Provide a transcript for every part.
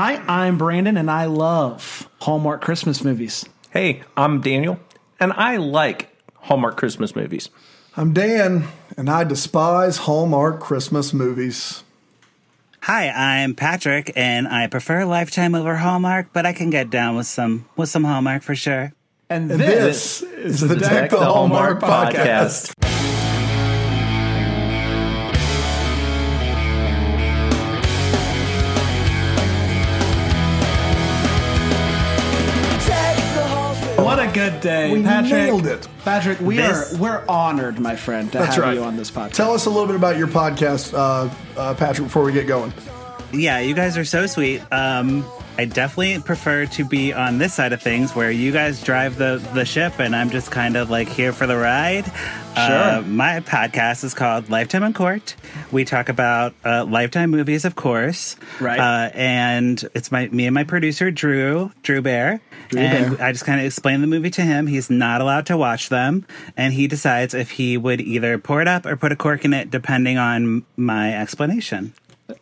Hi, I'm Brandon, and I love Hallmark Christmas movies. Hey, I'm Daniel, and I like Hallmark Christmas movies. I'm Dan, and I despise Hallmark Christmas movies. Hi, I'm Patrick, and I prefer Lifetime over Hallmark, but I can get down with some with some Hallmark for sure. And, And this, this is the Deck the Hallmark podcast. What a good day, We Patrick. nailed it. Patrick, we This- are we're honored, my friend, to That's have right. you on this podcast. Tell us a little bit about your podcast, uh, uh, Patrick, before we get going. Yeah, you guys are so sweet. Um, I definitely prefer to be on this side of things where you guys drive the, the ship and I'm just kind of like here for the ride. Uh, my podcast is called Lifetime Uncorked. We talk about uh, Lifetime movies, of course. Right. Uh, and it's my me and my producer, Drew, Drew Bear. Drew and Bear. I just kind of explain the movie to him. He's not allowed to watch them. And he decides if he would either pour it up or put a cork in it, depending on my explanation.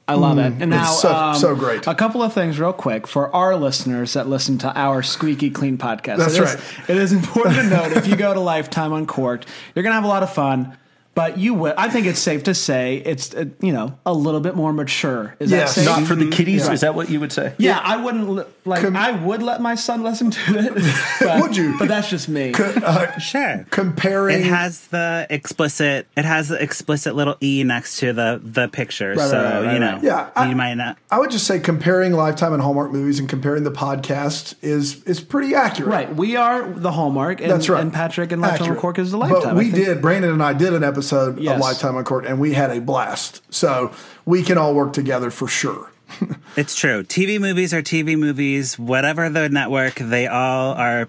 I love it. And now, so- um, so great. A couple of things, real quick, for our listeners that listen to our squeaky clean podcast. That's It is- right. It is important to note if you go to Lifetime Uncorked, you're going to have a lot of fun. But you will. I think it's safe to say it's uh, you know a little bit more mature. Is Yes. that safe? Not for the kiddies, Yeah. is that what you would say? Yeah, I wouldn't like. Com- I would let my son listen to it. But, Would you? But that's just me. Uh, Sure. comparing. It has the explicit. It has the explicit little e next to the the picture, Right, so right, right, right, you know, right. Yeah, I- you might not. I would just say comparing Lifetime and Hallmark movies and comparing the podcast is is pretty accurate. Right, we are the Hallmark, and, That's right. and Patrick and Lifetime on Accurate. Cork is the Lifetime. But we did, Brandon and I did an episode Yes. of Lifetime Uncorked, and we had a blast. So we can all work together for sure. It's true. TV movies are TV movies. Whatever the network, they all are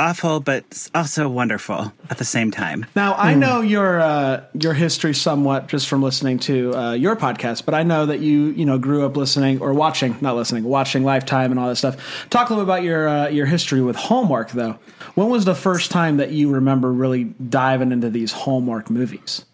awful, but also wonderful at the same time. Now I Hmm. know your uh, your history somewhat just from listening to uh, your podcast, but I know that you you know grew up listening or watching, not listening, watching Lifetime and all that stuff. Talk a little bit about your uh, your history with Hallmark, though. When was the first time that you remember really diving into these Hallmark movies?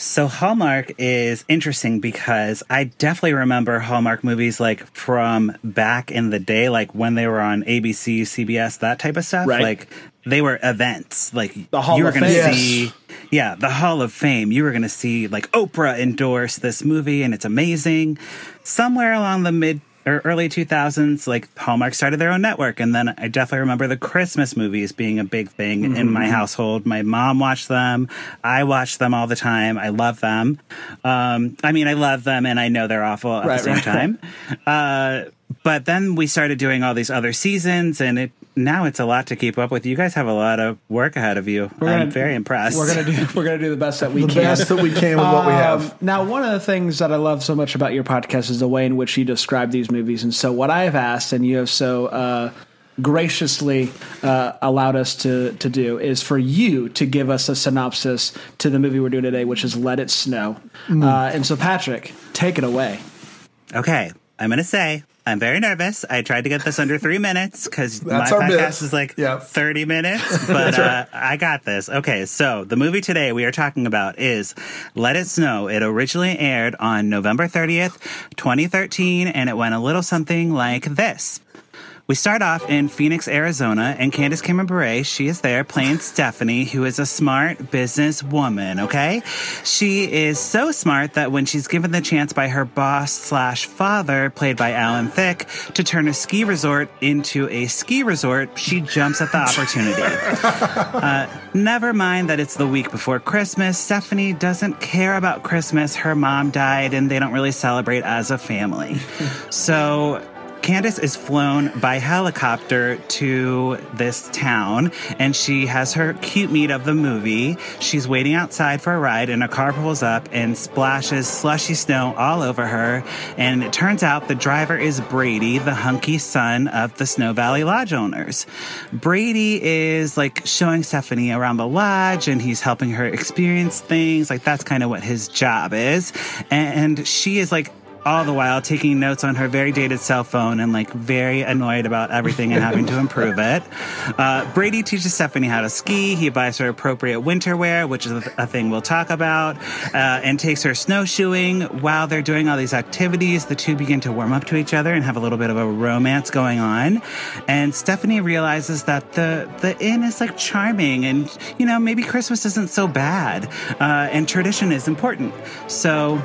So Hallmark is interesting because I definitely remember Hallmark movies like from back in the day, like when they were on ABC, CBS, that type of stuff. Right. Like they were events. Like The Hall you were of going to Fame. See, yeah, the Hall of Fame. You were going to see like Oprah endorse this movie, and it's amazing. Somewhere along the mid or early 2000s, like Hallmark started their own network. And then I definitely remember the Christmas movies being a big thing in Mm-hmm. my household. My mom watched them. I watched them all the time. I love them. Um, I mean, I love them and I know they're awful at Right, the same right. time. Uh, but then we started doing all these other seasons and it, now it's a lot to keep up with. You guys have a lot of work ahead of you. We're I'm gonna- very impressed. We're gonna do we're gonna do the best that we The can. best that we can with what we have. Um, Now, one of the things that I love so much about your podcast is the way in which you describe these movies. And so, what I have asked, and you have so uh, graciously uh, allowed us to to do, is for you to give us a synopsis to the movie we're doing today, which is "Let It Snow." Mm. Uh, and so, Patrick, take it away. Okay, I'm going to say I'm very nervous. I tried to get this under three minutes because my That's our bit. podcast is like Yeah. 30 minutes, but uh, I got this. Okay, so the movie today we are talking about is Let It Snow. It originally aired on November 30th, 2013, and it went a little something like this. We start off in Phoenix, Arizona, and Candace Cameron Bure, she is there playing Stephanie, who is a smart business woman, okay? She is so smart that when she's given the chance by her boss slash father, played by Alan Thicke, to turn a ski resort into a ski resort, she jumps at the opportunity. Uh, never mind that it's the week before Christmas. Stephanie doesn't care about Christmas. Her mom died, and they don't really celebrate as a family. So Candace is flown by helicopter to this town and she has her cute meet of the movie. She's waiting outside for a ride and a car pulls up and splashes slushy snow all over her. And it turns out the driver is Brady, the hunky son of the Snow Valley Lodge owners. Brady is like showing Stephanie around the lodge and he's helping her experience things. Like that's kind of what his job is. And she is like all the while taking notes on her very dated cell phone and like very annoyed about everything and having to improve it. Uh, Brady teaches Stephanie how to ski. He buys her appropriate winter wear, which is a thing we'll talk about, uh, and takes her snowshoeing. While they're doing all these activities, the two begin to warm up to each other and have a little bit of a romance going on. And Stephanie realizes that the the inn is like charming, and you know maybe Christmas isn't so bad, uh, and tradition is important. So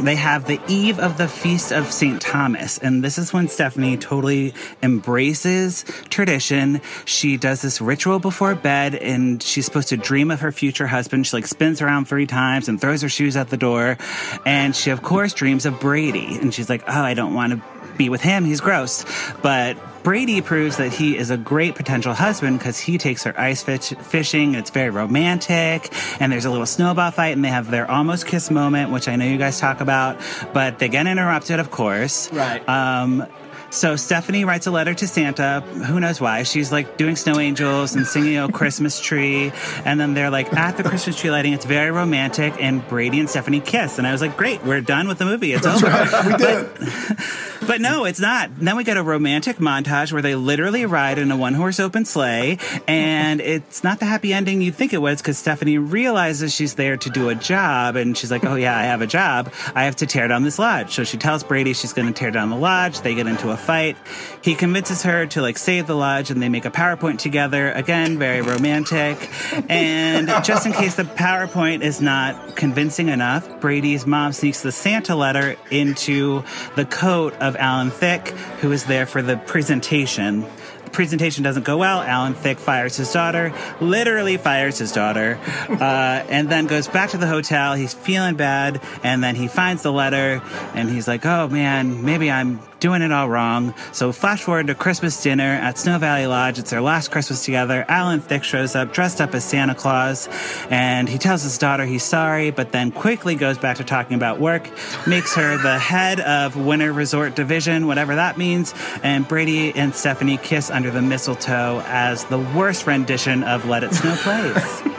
they have the eve of the feast of St. Thomas. And this is when Stephanie totally embraces tradition. She does this ritual before bed and she's supposed to dream of her future husband. She like spins around three times and throws her shoes at the door. And she, of course, dreams of Brady. And she's like, oh, I don't want to be with him. He's gross. But Brady proves that he is a great potential husband because he takes her ice fish- fishing. It's very romantic, and there's a little snowball fight, and they have their almost kiss moment, which I know you guys talk about, but they get interrupted, of course. Right. Um, so Stephanie writes a letter to Santa. Who knows why? She's like doing snow angels and singing a Christmas tree. And then they're like at the Christmas tree lighting. It's very romantic. And Brady and Stephanie kiss. And I was like, great, we're done with the movie. It's over. we did it. But no, it's not. Then we get a romantic montage where they literally ride in a one horse open sleigh, and it's not the happy ending you think it was because Stephanie realizes she's there to do a job, and she's like, "Oh yeah, I have a job. I have to tear down this lodge." So she tells Brady she's going to tear down the lodge. They get into a fight. He convinces her to like save the lodge, and they make a PowerPoint together. Again, very romantic. And just in case the PowerPoint is not convincing enough, Brady's mom sneaks the Santa letter into the coat of Alan Thicke, who is there for the presentation. The presentation doesn't go well. Alan Thicke fires his daughter, literally fires his daughter, uh, and then goes back to the hotel. He's feeling bad, and then he finds the letter, and he's like, "Oh man, maybe I'm doing it all wrong." So flash forward to Christmas dinner at Snow Valley Lodge. It's their last Christmas together. Alan Thicke shows up dressed up as Santa Claus, and he tells his daughter he's sorry, but then quickly goes back to talking about work, makes her the head of Winter Resort Division, whatever that means, and Brady and Stephanie kiss under the mistletoe as the worst rendition of Let It Snow plays.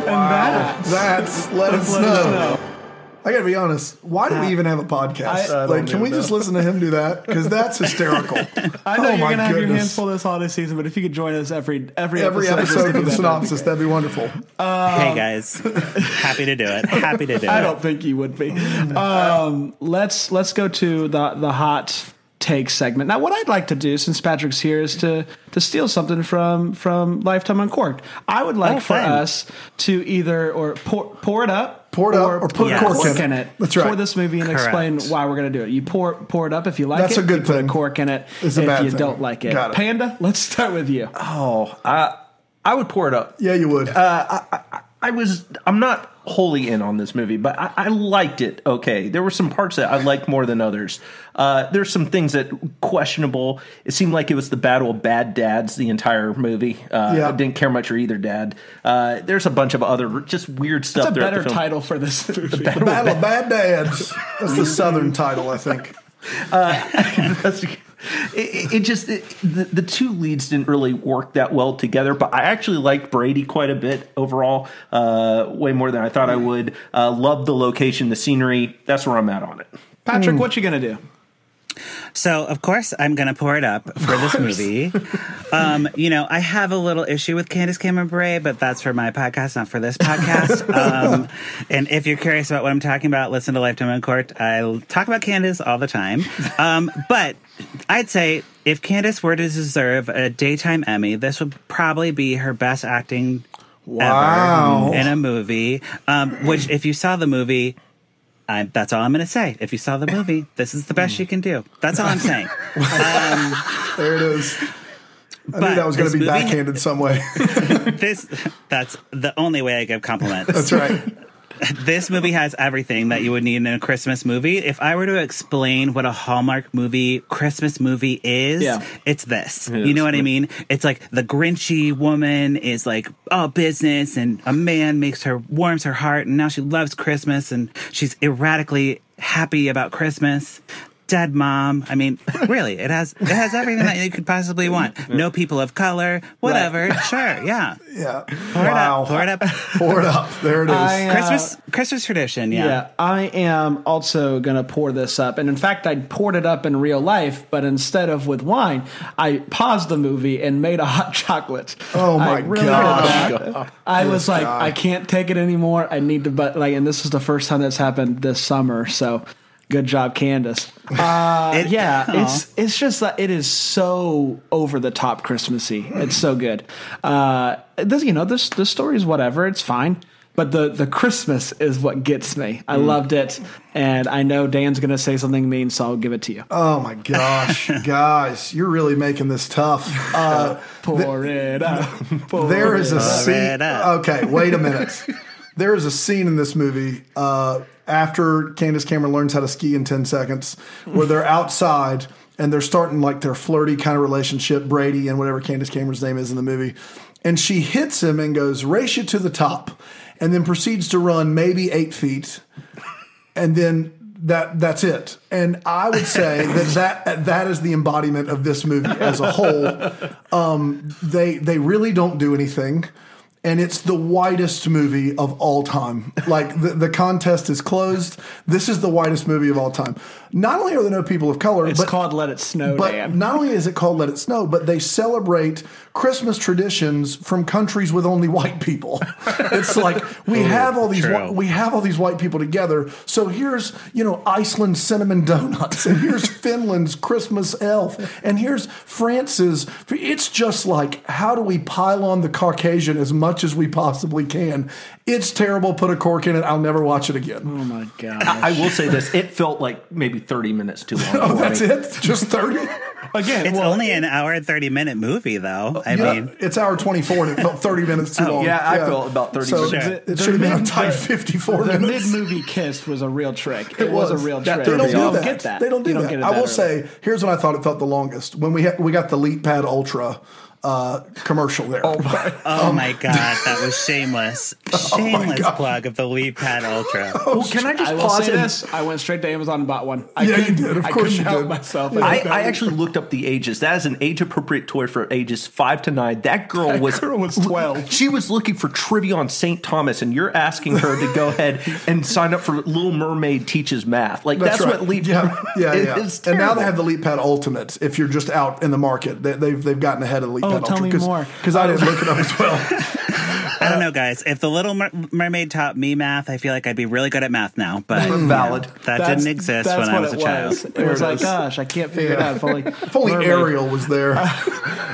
And that that's let it snow. I gotta be honest. Why do we even have a podcast? I- I like, can we just listen to him do that? Because that's hysterical. I know Oh you're my gonna have your goodness. hands full this holiday season, but if you could join us every every Every episode, just episode do for the that, that'd be synopsis, great. that'd be wonderful. hey guys, happy to do it. Happy to do it. I don't think you would be. Um, let's let's go to the the hot take segment. Now, what I'd like to do, since Patrick's here, is to to steal something from from Lifetime Uncorked. I would like Oh, for us to either or pour pour it up. Pour it up or put a a cork cork in in it. it. That's right. For this movie and explain why we're going to do it. You pour pour it up if you like That's it. a good you put thing. a cork in it It's a if bad you thing. don't like it. Got it. Panda, let's start with you. Oh, I I would pour it up. Yeah, you would. Uh, I I was I'm not wholly in on this movie, but I, I liked it. Okay, there were some parts that I liked more than others. Uh, there's some things that questionable. It seemed like it was the battle of bad dads the entire movie. Uh, Yeah. I didn't care much for either dad. Uh, there's a bunch of other just weird stuff. That's a throughout the better film. title for this movie. Battle of Bad Dads. That's the southern title, I think. That's- it, it just it, the, the two leads didn't really work that well together but i actually liked brady quite a bit overall uh, way more than i thought i would uh, love the location the scenery that's where i'm at on it Patrick, what you going to do? So, of course, I'm going to pour it up for this movie. Um, you know, I have a little issue with Candace Cameron Bure, but that's for my podcast, not for this podcast. Um, and if you're curious about what I'm talking about, listen to Lifetime Uncorked. I talk about Candace all the time. Um, but I'd say if Candace were to deserve a daytime Emmy, this would probably be her best acting Wow. ever in a movie. Um, which, if you saw the movie, I, that's all I'm going to say. If you saw the movie, this is the best you can do. That's all I'm saying. There it is. I knew that was going to be backhanded some way. this that's the only way I give compliments. That's right. this movie has everything that you would need in a Christmas movie. If I were to explain what a Hallmark movie, Christmas movie is, Yeah. it's this. You know what I mean? It's like the Grinchy woman is like all business and a man makes her warms her heart and now she loves Christmas and she's erratically happy about Christmas. Dead mom. I mean, really, it has it has everything that you could possibly want. No people of color, whatever. Sure, yeah. Yeah. Pour wow. it up. Pour it up. Pour it up. There it is. I, uh, Christmas Christmas tradition, yeah. Yeah, I am also going to pour this up. And in fact, I poured it up in real life, but instead of with wine, I paused the movie and made a hot chocolate. Oh my I really gosh. did. I was like, God. I can't take it anymore. I need to, but like, and this is the first time that's happened this summer. So good job, Candace. Uh, It- yeah, Aw. it's it's just that it is so over the top Christmassy. It's so good. Uh, this, you know, this the story is whatever. It's fine. But the, the Christmas is what gets me. I loved it, and I know Dan's going to say something mean, so I'll give it to you. oh my gosh, guys, you're really making this tough. Uh, Pour it up. Pour there is a scene. Okay, wait a minute. there is a scene in this movie uh, after Candace Cameron learns how to ski in ten seconds, where they're outside and they're starting like their flirty kind of relationship, Brady and whatever Candace Cameron's name is in the movie, and she hits him and goes, "Race you to the top," and then proceeds to run maybe eight feet, and then. That that's it, and I would say that that that is the embodiment of this movie as a whole um, they they really don't do anything and it's the whitest movie of all time. Like the, the contest is closed. This is the whitest movie of all time not only are there no people of color It's but called Let It Snow, but Dan. not only is it called Let It Snow, but they celebrate Christmas traditions from countries with only white people. it's like we have all these true. whi- we have all these white people together. So here's you know Iceland's cinnamon donuts, and here's Finland's Christmas elf, and here's France's. It's just like how do we pile on the Caucasian as much as we possibly can? It's terrible. Put a cork in it. I'll never watch it again. Oh my god! I will say this: it felt like maybe thirty minutes too long. Oh, that's me. it. Just thirty. Again, It's well, only an hour and 30 minute movie, though. Uh, I Yeah, mean, it's hour 24 and it felt 30 minutes too oh, long. yeah, I felt about 30 so minutes. It, it should have been a mid- tight 54 the minutes. mid movie kiss was a real trick. It, It was, was. a real That trick. They don't me do off. that. get that. They don't do You that. get it I will early. say, here's when I thought it felt the longest. When we ha- we got the Leap Pad Ultra uh, commercial there. oh my God, that was shameless. Shameless plug of the Leap Pad Ultra. Oh, can I just I pause say this: I went straight to Amazon and bought one. I Yeah, you couldn't- did. Of I course couldn't you help did. myself. Yeah. I. I actually looked up the ages. That is an age appropriate toy for ages five to nine. That girl was girl was 12. She was looking for trivia on St. Thomas, and you're asking her to go ahead and sign up for Little Mermaid teaches math. Like that's, right. what Leap. Yeah, yeah, yeah. is And now they have the Leap Pad Ultimate. If you're just out in the market, they, they've they've gotten ahead of the Leap Oh, Pad tell Ultra. me more. Because I didn't look it up as well. I don't know, guys. If the Little Mermaid taught me math, I feel like I'd be really good at math now. But Valid. that That's- didn't exist when I was a it child. It There was it like, is. gosh, I can't figure it out. If only, If only Ariel was there.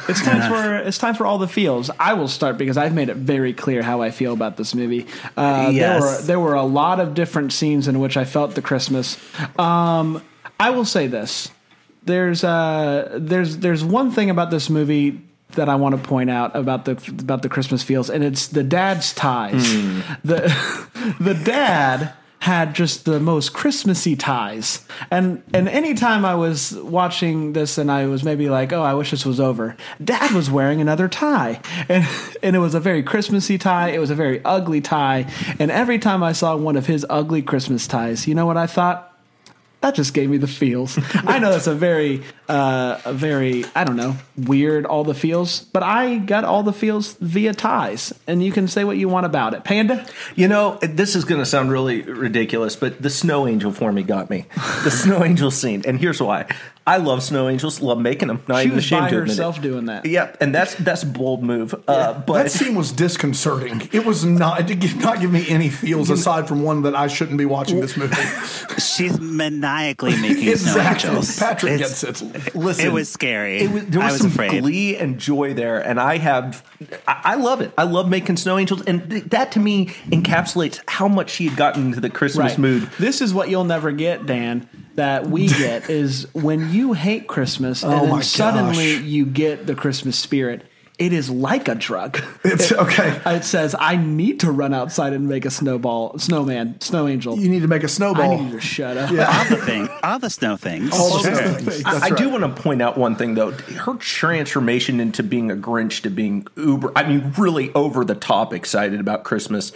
It's time for it's time for all the feels. I will start because I've made it very clear how I feel about this movie. Uh, Yes. There were there were a lot of different scenes in which I felt the Christmas. Um, I will say this: there's uh, there's there's one thing about this movie that I want to point out about the about the Christmas feels, and it's the dad's ties. Hmm. The the dad had just the most Christmassy ties. And and anytime I was watching this and I was maybe like, oh, I wish this was over, dad was wearing another tie. And and it was a very Christmassy tie. It was a very ugly tie. And every time I saw one of his ugly Christmas ties, you know what I thought? That just gave me the feels. I know that's a very, uh, a very, I don't know, weird all the feels, but I got all the feels via ties, and you can say what you want about it. Panda, You know, this is going to sound really ridiculous, but the snow angel for me got me. The snow angel scene, and here's why: I love snow angels, love making them. Not she even was ashamed by to admit herself it. doing that. Yep, and that's that's a bold move. Uh, that but scene was disconcerting. It was not. It did not give me any feels aside from one that I shouldn't be watching this movie. She's maniacally making exactly. snow angels. Patrick It's- gets it. listen, It was scary. It was, there was, I was some afraid. glee and joy there, and I have, I, I love it. I love making snow angels, and th- that to me encapsulates how much she had gotten into the Christmas Right. mood. This is what you'll never get, Dan. That we get is when you hate Christmas and Oh then suddenly gosh. you get the Christmas spirit. It is like a drug. It's okay. It says, "I need to run outside and make a snowball, snowman, snow angel." You need to make a snowball. I need you to shut up. Yeah. all the thing, all the snow things. All the snow things. I, That's I do want to point out one thing though. Her transformation into being a Grinch to being uber, I mean, really over the top excited about Christmas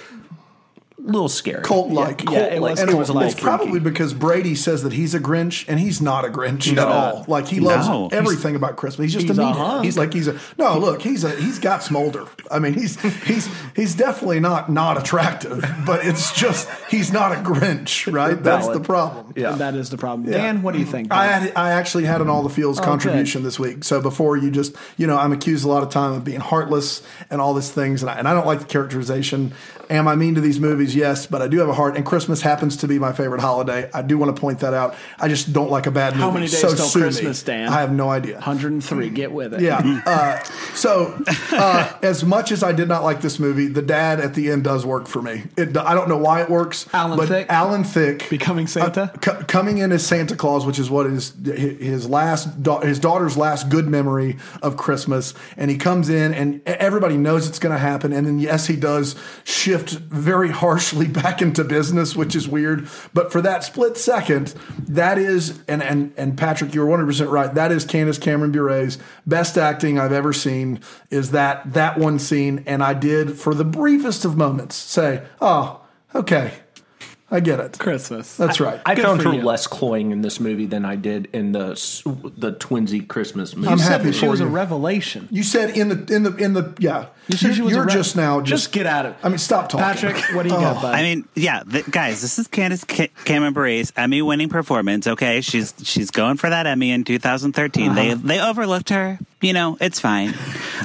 little scary. cult like. Yeah, it was- and it was a little it's probably because Brady says that he's a Grinch, and he's not a Grinch at all. Like he loves No. everything about Christmas. He's just He's a a meathead. hunk. He's like he's a no. Look, he's a he's got smolder. I mean, he's he's he's definitely not not attractive, but it's just he's not a Grinch, right? That's the problem. Yeah. That is the problem. Dan, what do you think? I had, I actually had an all the feels oh, contribution this week. So before you just you know I'm accused a lot of time of being heartless and all these things, and I, and I don't like the characterization. Am I mean to these movies? Yes, but I do have a heart, and Christmas happens to be my favorite holiday. I do want to point that out. I just don't like a bad movie. How many days so till sue me. Christmas, Dan? I have no idea. 103. Get with it. Yeah. Uh, so, uh, as much as I did not like this movie, the dad at the end does work for me. It, I don't know why it works. Alan but Thicke? Alan Thicke Becoming Santa? uh, co- coming in as Santa Claus, which is what is his last da- his daughter's last good memory of Christmas, and he comes in and everybody knows it's going to happen, and then yes, he does shift very harshly back into business, which is weird. But for that split second, that is and and and Patrick, you're 100 percent right. That is Candace Cameron Bure's best acting I've ever seen. Is that that one scene? And I did for the briefest of moments say, "Oh, okay." I get it. Christmas. That's right. I Good found her you. less cloying in this movie than I did in the the twinsy Christmas movie. I'm You said happy that she for was a revelation. You said in the in the in the yeah. You said she was You're a re- just now Just just, get at it. I mean, stop talking, Patrick, what do you got, Oh. bud? I mean, yeah, th- guys, this is Candace Ca- Cameron Bure's Emmy-winning performance. Okay, she's she's going for that Emmy in 2013. They they overlooked her. You know, it's fine.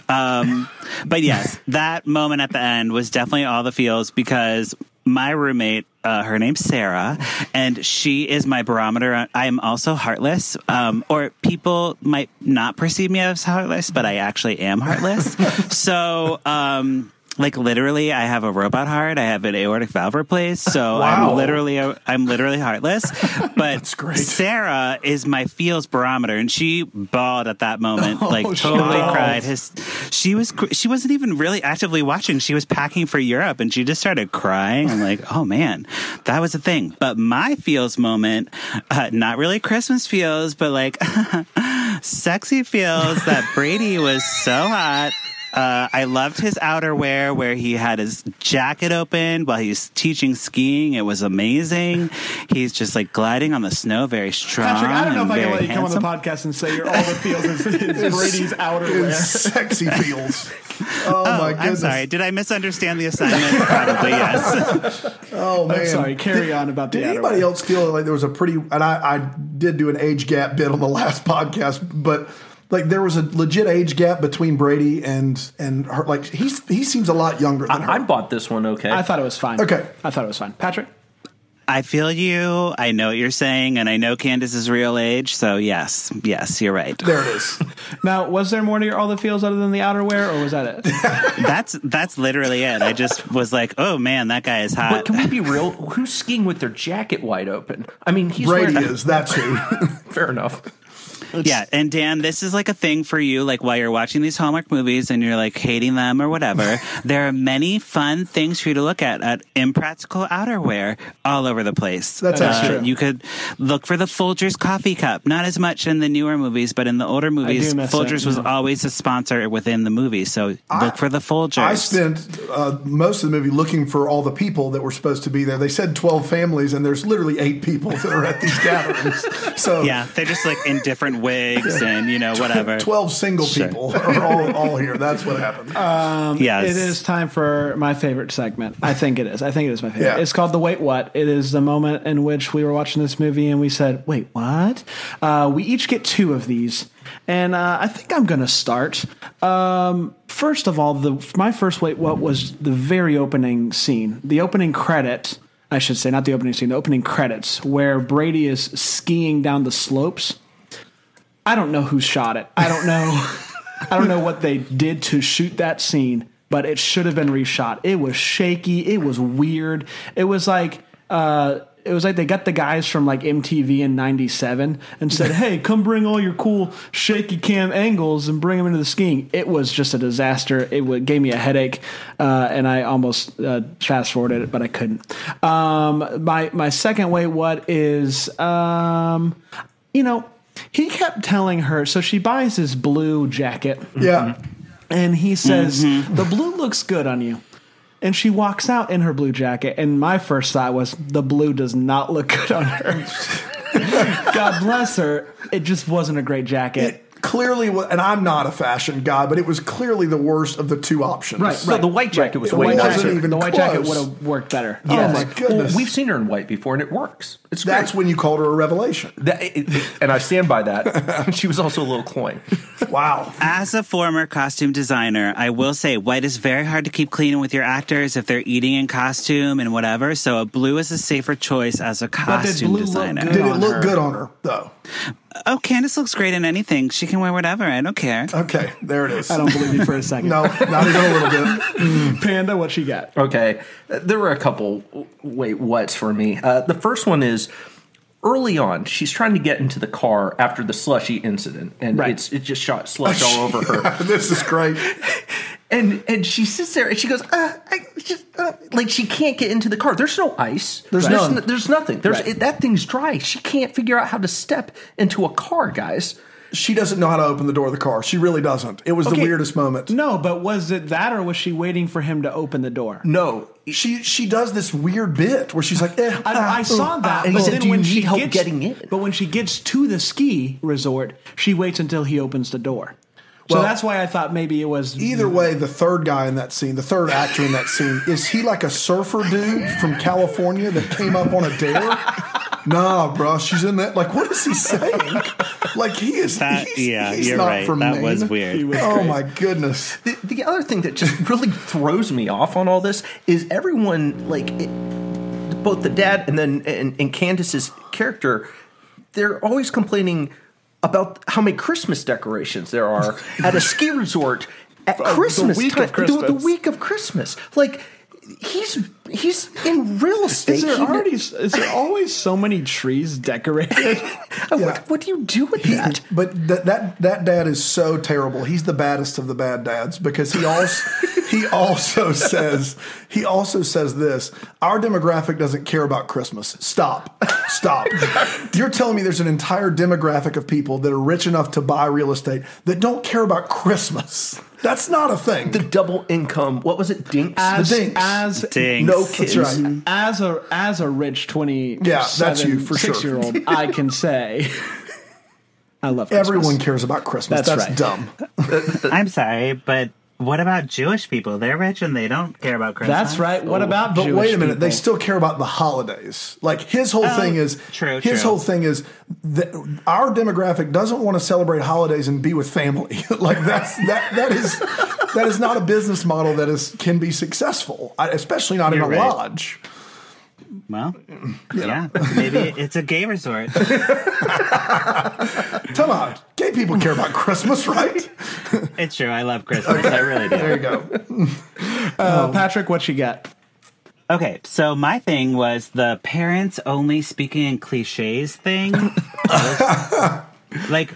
Um, but yes, that moment at the end was definitely all the feels because my roommate, uh, her name's Sarah, and she is my barometer. I am also heartless, um, or people might not perceive me as heartless, but I actually am heartless. so, um, like literally, I have a robot heart. I have an aortic valve replaced, so Wow. I'm literally I'm literally heartless. But. Sarah is my feels barometer, and she bawled at that moment, like totally cried. His, she was she wasn't even really actively watching. She was packing for Europe, and she just started crying. I'm like, oh man, that was a thing. But my feels moment, uh, not really Christmas feels, but like sexy feels that Brady was so hot. Uh, I loved his outerwear where he had his jacket open while he was teaching skiing. It was amazing. He's just like gliding on the snow, very strong. Patrick, I don't know if I can let you come on the podcast and say you're all the feels is, is Brady's outerwear. Is sexy feels. Oh, Oh, my I'm sorry. Did I misunderstand the assignment? Probably yes. Oh man. I'm sorry. Carry on about the Did anybody outerwear. else feel like there was a pretty and I, I did do an age gap bit on the last podcast, but like there was a legit age gap between Brady and and her. Like he's he seems a lot younger than her. I bought this one okay. I thought it was fine. Okay. I thought it was fine. Patrick? I feel you. I know what you're saying, and I know Candace's real age. So yes, yes, you're right. there it is. Now, was there more to your all the feels other than the outerwear, or was that it? That's that's literally it. I just was like, oh man, that guy is hot. but can we be real? Who's skiing with their jacket wide open? I mean, he's Brady wearing, is. That's who. Fair enough. Yeah, and Dan, this is like a thing for you, like while you're watching these Hallmark movies and you're like hating them or whatever. there are many fun things for you to look at at impractical outerwear all over the place. Uh, That's actually true. You could look for the Folgers coffee cup. Not as much in the newer movies, but in the older movies, Folgers it, was yeah. always a sponsor within the movie. So look for the Folgers. I spent uh, most of the movie looking for all the people that were supposed to be there. They said twelve families, and there's literally eight people that are at these gatherings. So yeah, they're just like in different wigs and you know whatever. twelve single Sure. people are all, all here. That's what happened. yes, It is time for my favorite segment. I think it is. I think it is my favorite. Yeah. It's called the Wait What. It is the moment in which we were watching this movie and we said, "Wait, what?" Uh, we each get two of these, and uh, I think I'm going to start. Um, first of all, the my first Wait What was the very opening scene, the opening credit. I should say, not the opening scene, the opening credits, where Brady is skiing down the slopes. I don't know who shot it. I don't know. I don't know what they did to shoot that scene, but it should have been reshot. It was shaky. It was weird. It was like uh, it was like they got the guys from like MTV in '97 and said, "Hey, come bring all your cool shaky cam angles and bring them into the skiing." It was just a disaster. It gave me a headache, uh, and I almost uh, fast forwarded it, but I couldn't. Um, my my second way, what is um, you know he kept telling her so she buys his blue jacket yeah. and he says mm-hmm. the blue looks good on you And she walks out in her blue jacket, and my first thought was the blue does not look good on her. God bless her. It just wasn't a great jacket. It clearly was, and I'm not a fashion guy, but it was clearly the worst of the two options. Right, So the white jacket was the way white jacket, even the white jacket would have worked better. Oh my goodness. Well, we've seen her in white before, and it works. It's great. That's when you called her a revelation. That- it- it- and I stand by that. she was also a little cloying. Wow. As a former costume designer, I will say white is very hard to keep clean with your actors if they're eating in costume and whatever. So a blue is a safer choice as a did costume blue look designer. good? Did it on look her. good on her though? Oh, Candace looks great in anything. She can wear whatever. I don't care. Okay, there it is. I don't believe you for a second. No, not even a little bit. Panda, what she got? Okay, there were a couple wait whats for me. Uh, the first one is early on. She's trying to get into the car after the slushy incident, and Right. it's it just shot slush all over her. this is great. And and she sits there and she goes, uh, I just uh, like she can't get into the car. There's no ice. There's there's, none. n- there's nothing. There's Right. it, that thing's dry. She can't figure out how to step into a car, guys. She doesn't know how to open the door of the car. She really doesn't. It was the weirdest moment. No, but was it that, or was she waiting for him to open the door? No, She she does this weird bit where she's like, eh, I, I saw that, And he but said, then when she help gets, getting in?" But when she gets to the ski resort, she waits until he opens the door. So Well- that's why I thought maybe it was Either way, the third guy in that scene, the third actor in that scene, is he like a surfer dude from California that came up on a dare? Nah, bro, she's in that. Like, what is he saying? Like, he is. That- he's, yeah, he's you're not right. From That Maine. was weird. Was oh great. my goodness. The, the other thing that just really throws me off on all this is everyone like it, both the dad and then and, and Candace's character, they're always complaining about how many Christmas decorations there are at a ski resort at Christmas week time, of the- The, week of Christmas. Like he's he's in real estate. Is there He- already? Is there always so many trees decorated? Oh, what, what do you do with that? But that that that dad is so terrible. He's the baddest of the bad dads because he also he also says he also says this. Our demographic doesn't care about Christmas. Stop. Stop. You're telling me there's an entire demographic of people that are rich enough to buy real estate that don't care about Christmas. That's not a thing. The double income. What was it? Dinks. As, dinks. as Dinks. no kids. That's right. as a as a rich twenty Yeah, that's you, for sure. six year old, I can say I love Christmas. Everyone cares about Christmas. That's That's, right. dumb. I'm sorry, but what about Jewish people? They're rich and they don't care about Christmas. That's right. What about But Jewish wait a minute, they people? still care about the holidays. Like his whole Oh, thing is true, His true. whole thing is that our demographic doesn't want to celebrate holidays and be with family. like that's that that is that is not a business model that is can be successful, I- especially not You're in a right. lodge. Well, yeah, maybe it's a gay resort. Come on, gay people care about Christmas, right? It's true. I love Christmas. I really do. There you go. Uh, Patrick, what you got? Okay, so my thing was the parents only speaking in cliches thing. like,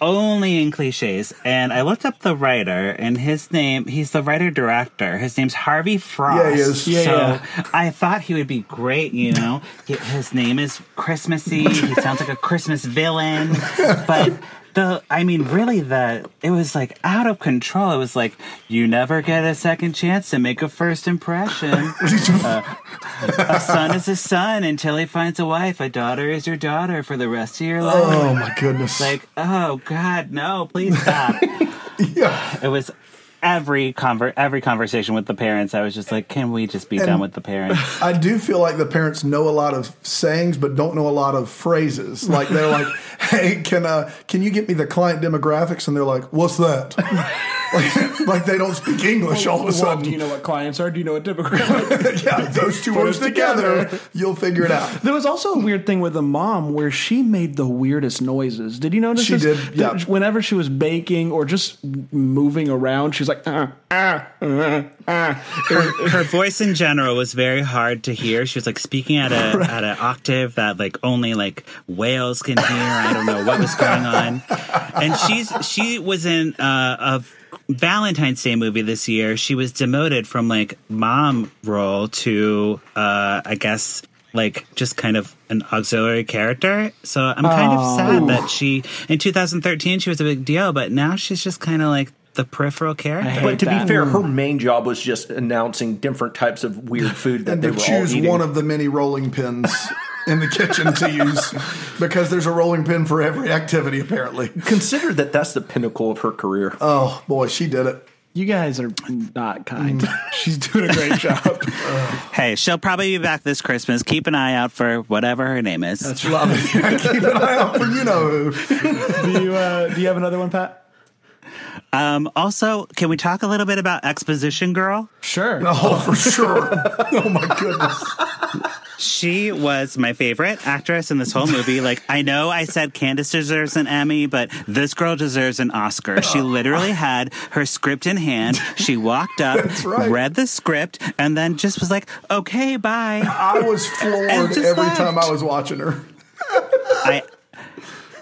only in cliches. And I looked up the writer, and his name, he's the writer director. His name's Harvey Frost. Yeah, he is. Yeah, so yeah. I thought he would be great, you know. His name is Christmassy. He sounds like a Christmas villain. But the, I mean, really, the, it was like out of control. It was like, you never get a second chance to make a first impression. Uh, a son is a son until he finds a wife. A daughter is your daughter for the rest of your life. Oh my goodness. Like, oh God, no! Please stop. yeah. it was every conver- every conversation with the parents. I was just like, can we just be And- done with the parents? I do feel like the parents know a lot of sayings, but don't know a lot of phrases. Like they're like, "Hey, can uh, can you get me the client demographics?" And they're like, "What's that?" like, like they don't speak English all of a Well, sudden. do you know what clients are? Do you know what demographic? yeah, those two words together. together, you'll figure it out. There was also a weird thing with the mom where she made the weirdest noises. Did you notice She this? did, yeah. That Whenever she was baking or just moving around, she was like, ah, ah, ah, ah. her, her voice in general was very hard to hear. She was like speaking at a at an octave that like only like whales can hear. I don't know what was going on. And she's she was in uh, a Valentine's Day movie this year. She was demoted from like mom role to uh, I guess like just kind of an auxiliary character. So I'm kind of sad that she in 2013 she was a big deal, but now she's just kind of like the peripheral character. But to that. be fair, her main job was just announcing different types of weird food that and they to were all choose eating. one of the many rolling pins in the kitchen to use because there's a rolling pin for every activity apparently. Consider that that's the pinnacle of her career. Oh boy, she did it. You guys are not kind. She's doing a great job. Hey, she'll probably be back this Christmas. Keep an eye out for whatever her name is. Love it. Keep an eye out for you know who. do you uh, do you have another one, Pat? Um, also, can we talk a little bit about Exposition Girl? Sure. Oh, for sure. Oh my goodness. She was my favorite actress in this whole movie. Like, I know I said Candace deserves an Emmy, but this girl deserves an Oscar. She oh. literally had her script in hand. She walked up, right. read the script, and then just was like, okay, bye. I was floored every left. time I was watching her. I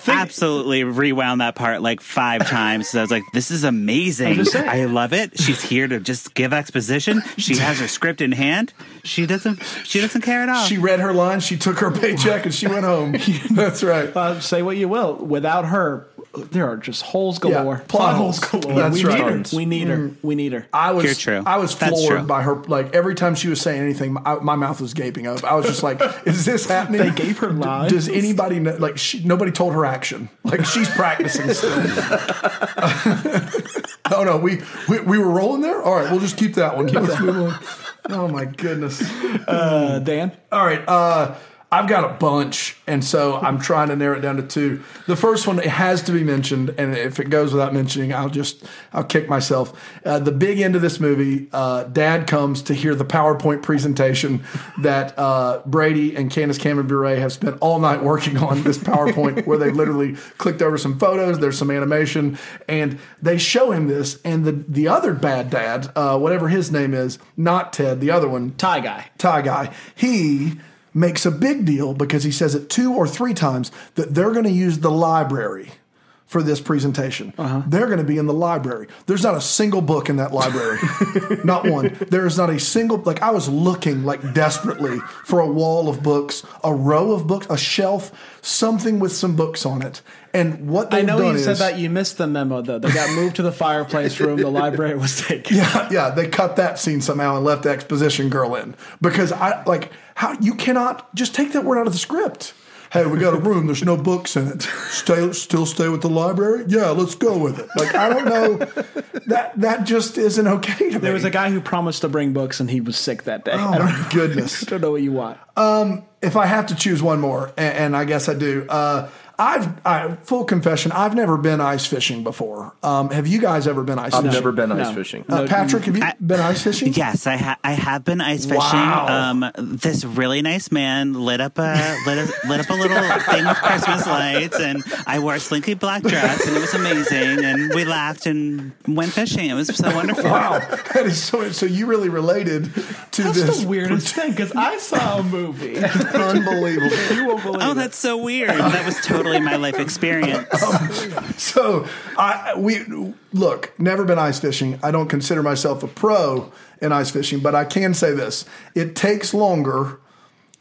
absolutely rewound that part like five times. So I was like, this is amazing. I love it. She's here to just give exposition. She has her script in hand. She doesn't she doesn't care at all. She read her lines, she took her paycheck, and she went home. That's right. Uh, say what you will. Without her, there are just holes galore. Yeah, plot holes. galore. That's we right. need her. We need her. We need her. I was You're true. I was That's floored true. by her. Like every time she was saying anything, my, my mouth was gaping up. I was just like, "Is this happening?" They gave her lines? Does anybody know? Like, she, nobody told her action. Like she's practicing still. oh no, we, we we were rolling there. All right, we'll just keep that one. Let's move on. Oh my goodness. Uh, Dan? All right. Uh, I've got a bunch, and so I'm trying to narrow it down to two. The first one it has to be mentioned, and if it goes without mentioning, I'll just I'll kick myself. Uh, the big end of this movie, uh, Dad comes to hear the PowerPoint presentation that uh, Brady and Candace Cameron Bure have spent all night working on. This PowerPoint where they literally clicked over some photos, there's some animation, and they show him this, and the the other bad dad, uh, whatever his name is, not Ted, the other one, Tie guy. Tie guy, he makes a big deal because he says it two or three times that they're going to use the library for this presentation. Uh-huh. They're going to be in the library. There's not a single book in that library. not one. There is not a single like I was looking like desperately for a wall of books, a row of books, a shelf, something with some books on it. And what I know you said that you missed the memo though. They got moved to the fireplace room. The library was taken. Yeah, yeah, they cut that scene somehow and left the exposition girl in because I like how you cannot just take that word out of the script. Hey, we got a room. There's no books in it. Stay, still stay with the library. Yeah, let's go with it. Like I don't know, that that just isn't okay to me. There was a guy who promised to bring books and he was sick that day. Oh my goodness! I don't know what you want. Um, if I have to choose one more, and, and I guess I do, uh, I've I, full confession. I've never been ice fishing before. Um, have you guys ever been ice I've fishing? never been ice No. fishing. Uh, Patrick, have you been ice fishing? Yes, I ha- I have been ice fishing. Wow. Um, this really nice man lit up a lit, a lit up a little thing with Christmas lights, and I wore a slinky black dress, and it was amazing. And we laughed and went fishing. It was so wonderful. Wow, that is so. So you really related to That's this the weirdest thing because I saw a movie. Unbelievable. you won't believe Oh, it. that's so weird. That was totally my life experience. Um, so I we look never been ice fishing. I don't consider myself a pro in ice fishing, but I can say this: it takes longer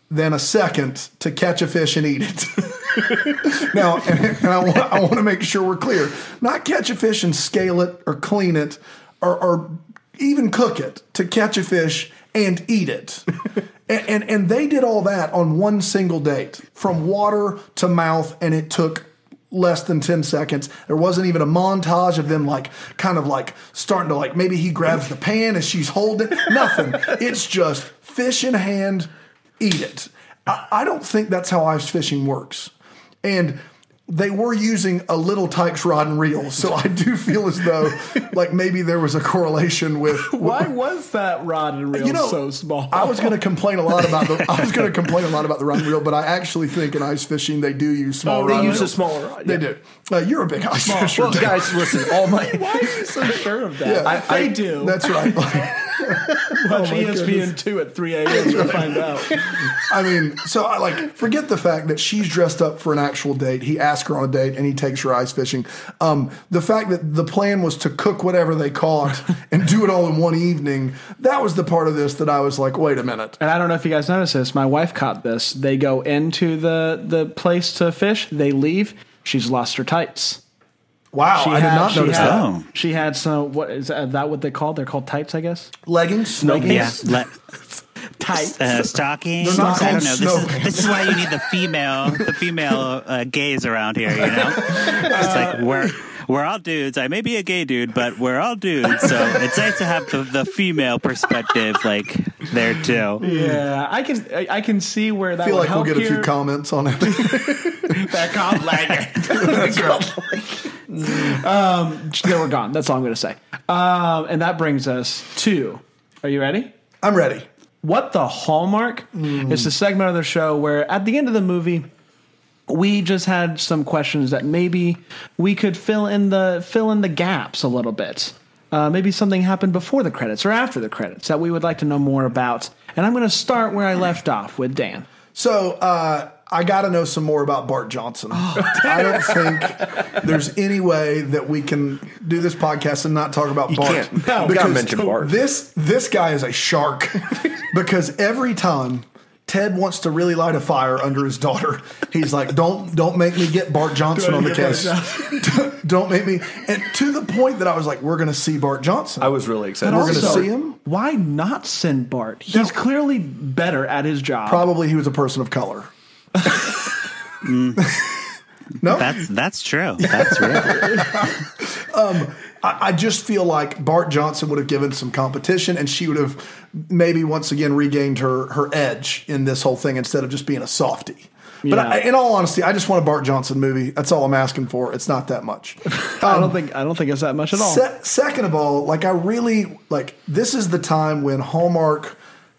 than a second to catch a fish and eat it. now, and, and I, want, I want to make sure we're clear: not catch a fish and scale it or clean it or, or even cook it. To catch a fish and eat it. And, and and they did all that on one single date, from water to mouth, and it took less than 10 seconds. There wasn't even a montage of them like kind of like starting to like maybe he grabs the pan and she's holding. Nothing. It's just fish in hand, eat it. I, I don't think that's how ice fishing works. And they were using a little Tikes rod and reel, so I do feel as though like maybe there was a correlation with Why was that rod and reel you know, so small? I was going to complain a lot about the. I was going to complain a lot about the rod and reel, but I actually think in ice fishing they do use small. Oh, they use a smaller rod, They yeah. do. Uh, you're a big ice fisher, Well, guys, listen. All my Why are you so sure of that? Yeah, they I- do. That's right. Watch my ESPN goodness. two at three a.m. to find out. I mean, so I like forget the fact that she's dressed up for an actual date. He asks her on a date, and he takes her ice fishing. Um, the fact that the plan was to cook whatever they caught and do it all in one evening. That was the part of this that I was like, wait a minute. And I don't know if you guys noticed this. My wife caught this. They go into the the place to fish. They leave. She's lost her tights. Wow, She I did had- not she notice had- that. Oh. She had some. What is that, that? What they called? They're called tights, I guess. Leggings, Yeah, let, Tights. uh, stockings. They're not I don't called know. This snow is, this is why you need the female, the female uh, gays around here. You know, it's like we're we're all dudes. I may be a gay dude, but we're all dudes. So it's nice to have the, the female perspective, like there too. Yeah, I can. I, I can see where that I feel would like we'll help get a few here. comments on it. that comp um, they were gone. That's all I'm going to say. Um, and that brings us to. Are you ready? I'm ready. What the Hallmark is the segment of the show where at the end of the movie we just had some questions that maybe we could fill in the fill in the gaps a little bit. Uh, maybe something happened before the credits or after the credits that we would like to know more about. And I'm going to start where I left off with Dan. So uh, I got to know some more about Bart Johnson. Oh, I don't think there's any way that we can do this podcast and not talk about Bart. can't. No, we gotta mention Bart. This this guy is a shark because every time. Ted wants to really light a fire under his daughter. He's like, "Don't, don't make me get Bart Johnson on the case. don't make me." And to the point that I was like, "We're going to see Bart Johnson. I was really excited. We're going to see him." Why not send Bart? He's No. clearly better at his job. Probably he was a person of color. Mm. no, That's that's true. That's real. Um, I, I just feel like Bart Johnson would have given some competition, and she would have maybe once again regained her her edge in this whole thing instead of just being a softie. But Yeah. I, in all honesty, I just want a Bart Johnson movie. That's all I'm asking for. It's not that much. I don't um, think I don't think it's that much at all. Se- second of all, like I really like this is the time when Hallmark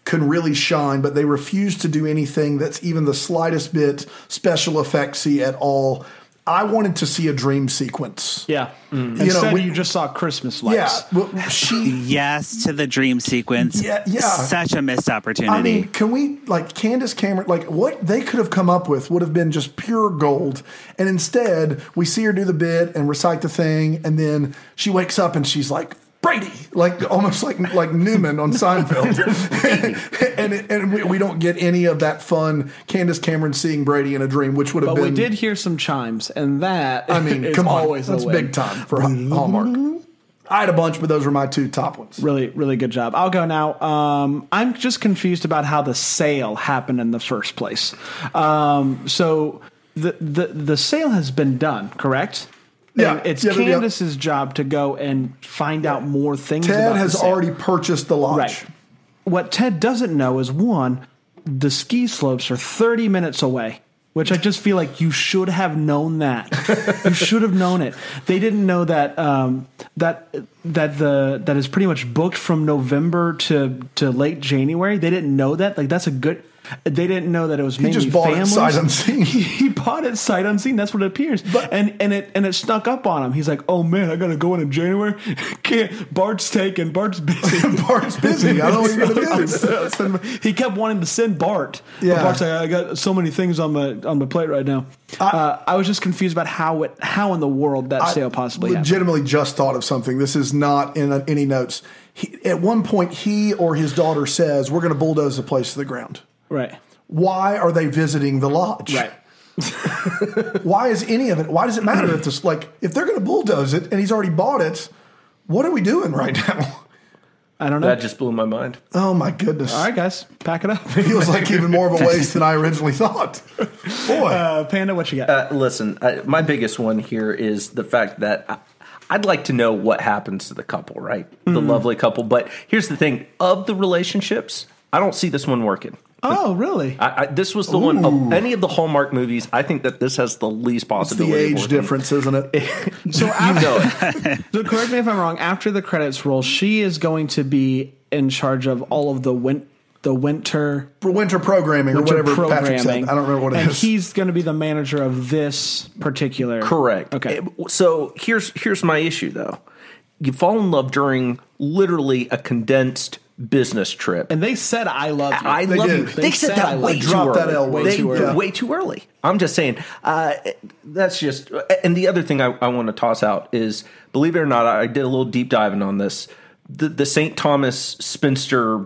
can really shine, but they refuse to do anything that's even the slightest bit special effectsy at all. I wanted to see a dream sequence. yeah. Mm. You know, Instead, we- you just saw Christmas Yeah, lights. well, she yes to the dream sequence. Yeah, yeah. Such a missed opportunity. I mean, can we like Candace Cameron? Like what they could have come up with would have been just pure gold, and instead we see her do the bit and recite the thing, and then she wakes up and she's like Brady, like almost like like Newman on Seinfeld, and and we, we don't get any of that fun Candace Cameron seeing Brady in a dream, which would have been. But been. we did hear some chimes, and that I mean, is come on, always that's big time for Hallmark. I had a bunch, but those were my two top ones. Really, really good job. I'll go now. Um, I'm just confused about how the sale happened in the first place. Um, so the, the the sale has been done, correct? Yeah. And it's Yeah, but- yeah. Candace's job to go and find out more things. Ted has already purchased the lodge. Right. What Ted doesn't know is one, the ski slopes are 30 minutes away, which I just feel like you should have known that. you should have known it. They didn't know that um, that that the that is pretty much booked from November to to late January. They didn't know that. Like that's a good. They didn't know that it was mainly just bought it sight unseen. He, he bought it sight unseen. That's what it appears. and and it and it snuck up on him. He's like, "Oh man, I gotta go in in January. Can't. Bart's taken. Bart's busy. Bart's busy. I don't know what you're gonna do. He kept wanting to send Bart. Yeah. But Bart's like, I got so many things on my on my plate right now. uh, I was just confused about how it how in the world that sale possibly happened. legitimately just thought of something. This is not in any notes. He, at one point, he or his daughter says, "We're going to bulldoze the place to the ground." Right. Why are they visiting the lodge? Right. Why is any of it? Why does it matter if this like if they're going to bulldoze it and he's already bought it? What are we doing right now? I don't know. That just blew my mind. Oh my goodness! All right, guys, pack it up. Feels like even more of a waste than I originally thought. Boy, Uh, Panda, what you got? Uh, listen, I, my biggest one here is the fact that I, I'd like to know what happens to the couple, right? The lovely couple. But here's the thing: of the relationships, I don't see this one working. Oh, really? I, I, this was the one of any of the Hallmark movies. I think that this has the least it's possibility. the of age working. difference, isn't it? So You know it. so correct me if I'm wrong. After the credits roll, she is going to be in charge of all of the win- the winter For winter programming or winter whatever Patrick programming. said. I don't remember what it is. and he's going to be the manager of this particular. Correct. Okay. So here's here's my issue though. You fall in love during literally a condensed business trip. And they said, "I love you." I They love did. you. They They, said said that I way too early. that L way They- too early. Way too early. I'm just saying. Uh, that's just. And the other thing I, I want to toss out is, believe it or not, I did a little deep diving on this. The, the St. Thomas spinster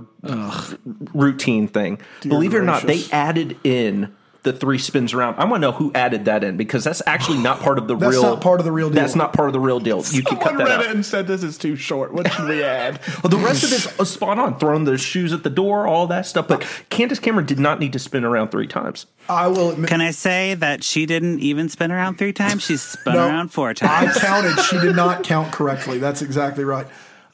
routine thing. believe it or not, they added in the three spins around. I want to know who added that in because that's actually not part of the That's real. not part of the real deal. That's not part of the real deal. You can cut Someone that read out. it and said this is too short. What should we add? Well, the rest of this is uh, spot on. Throwing the shoes at the door, all that stuff. But Candace Cameron did not need to spin around three times. I will admit. Can I say that she didn't even spin around three times? She spun No, around four times. I times. counted. She did not count correctly. That's exactly right.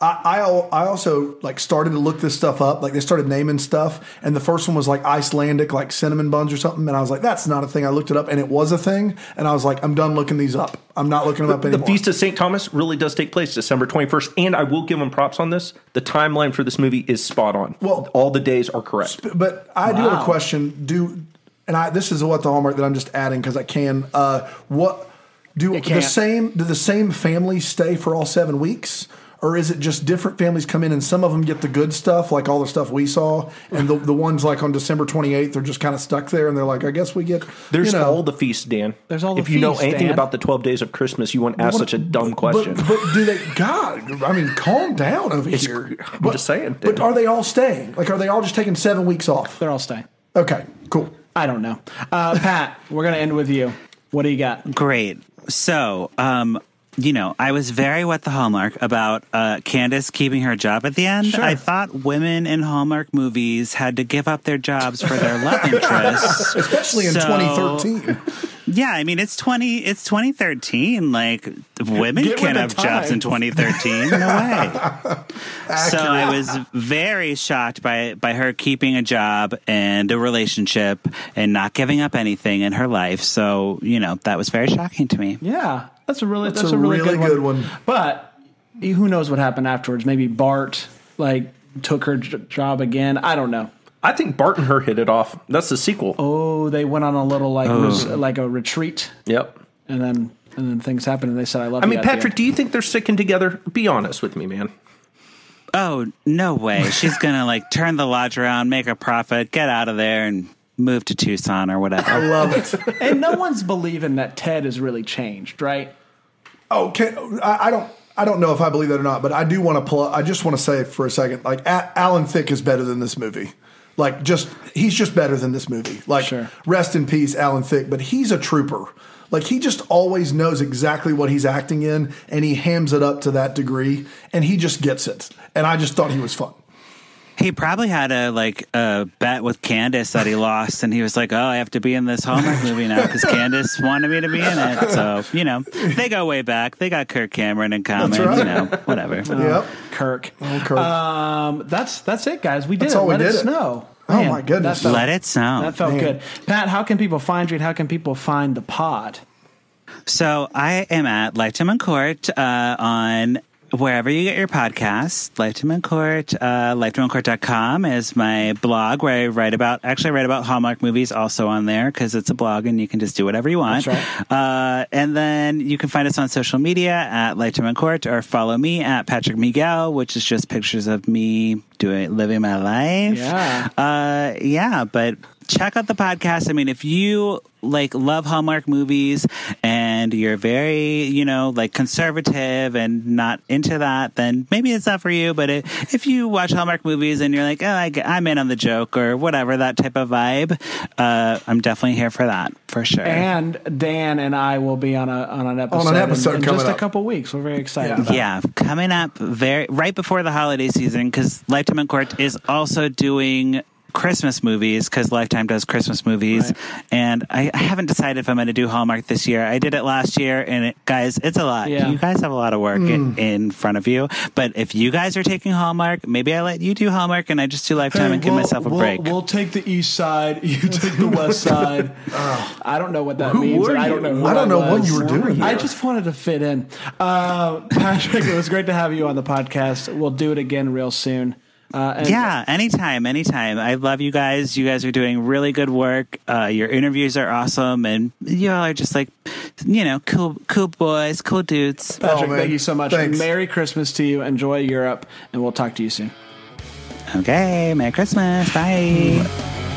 I, I I also like started to look this stuff up. Like they started naming stuff, and the first one was like Icelandic, like cinnamon buns or something. And I was like, that's not a thing. I looked it up, and it was a thing. And I was like, I'm done looking these up. I'm not looking them up The anymore. The Feast of St. Thomas really does take place December 21st. And I will give them props on this. The timeline for this movie is spot on. Well- all the days are correct. But I do have a question. Do and I this is what the hallmark that I'm just adding because I can. Uh, what do the same do the same family stay for all seven weeks? Or is it just different families come in and some of them get the good stuff, like all the stuff we saw, and the, the ones like on December 28th are just kind of stuck there and they're like, I guess we get. There's you know, all the feasts, Dan. There's all the feasts. If you know anything Dan. about the 12 days of Christmas, you wouldn't ask What- such a dumb question. But, but do they? God, I mean, calm down over here. I'm But- just saying, But dude. are they all staying? Like, are they all just taking seven weeks off? They're all staying. Okay, cool. I don't know. Uh, Pat, we're going to end with you. What do you got? Great. So, um, you know, I was very what the Hallmark about uh, Candace keeping her job at the end. Sure. I thought women in Hallmark movies had to give up their jobs for their love interests. Especially in So- 2013. Yeah, I mean it's twenty it's twenty thirteen. Like women Get can't have jobs in twenty thirteen. No way. so I was very shocked by by her keeping a job and a relationship and not giving up anything in her life. So you know that was very shocking to me. Yeah, that's a really that's, That's a, a really, really good, good one. one. But who knows what happened afterwards? Maybe Bart like took her j- job again. I don't know. I think Bart and her hit it off. That's the sequel. Oh, they went on a little like oh. res- like a retreat, Yep. and then and then things happened, and they said, "I love I you." mean, Patrick, do you think they're sticking together? Be honest with me, man. Oh no way! She's gonna like turn the lodge around, make a profit, get out of there, and move to Tucson or whatever. I love it. and no one's believing that Ted has really changed, right? Oh, can, I, I don't. I don't know if I believe that or not, but I do want to pull. I just want to say for a second, like A- Alan Thicke is better than this movie. Like, just he's just better than this movie. Like, Sure. rest in peace, Alan Thicke. But he's a trooper. Like, he just always knows exactly what he's acting in, and he hams it up to that degree, and he just gets it. And I just thought he was fun. He probably had a like a bet with Candace that he lost, and he was like, "Oh, I have to be in this Hallmark movie now because Candace wanted me to be in it." So you know, they go way back. They got Kirk Cameron in common. That's right. You know, whatever. yep. Kirk. Oh, Kirk. Um, that's that's it, guys. We did That's it. all we Let did it it. snow. Oh, my goodness. felt, Let it snow. That felt Man. good. Pat, how can people find you? And how can people find the pod? So I am at Lifetime Uncorked uh, on wherever you get your podcasts. Lifetime Uncorked, uh, lifetimeuncorked.com is my blog where I write about, actually I write about Hallmark movies also on there because it's a blog and you can just do whatever you want. That's Uh, and then you can find us on social media at Lifetime Uncorked or follow me at Patrick Miguel, which is just pictures of me doing, living my life. Yeah. Uh, yeah, but check out the podcast. I mean, if you like love Hallmark movies and you're very, you know, like conservative and not into that, then maybe it's not for you. But it, if you watch Hallmark movies and you're like, oh, I, am in on the joke or whatever, that type of vibe, uh, I'm definitely here for that for sure. And Dan and I will be on a on an episode, an episode in, in coming just a up. couple weeks. We're very excited. Yeah. about it. yeah, coming up very right before the holiday season because Lifetime Uncorked is also doing Christmas movies because Lifetime does Christmas movies, and I, I haven't decided if I'm going to do Hallmark this year. I did it last year, and it, guys, it's a lot. Yeah. You guys have a lot of work in, in front of you. But if you guys are taking Hallmark, maybe I let you do Hallmark, and I just do Lifetime and give myself a we'll, break. We'll take the east side. You take the west side. I don't know what that Who means. were and I don't know. Who I don't know what you were doing I just wanted to fit in. Uh, Patrick, it was great to have you on the podcast. We'll do it again real soon. Uh, and Yeah, anytime, anytime. I love you guys. You guys are doing really good work. Uh, your interviews are awesome, and you all are just like, you know, cool, cool boys, cool dudes. Patrick, Oh, thank you so much. Thanks. Merry Christmas to you. Enjoy Europe, and we'll talk to you soon. Okay, Merry Christmas. Bye.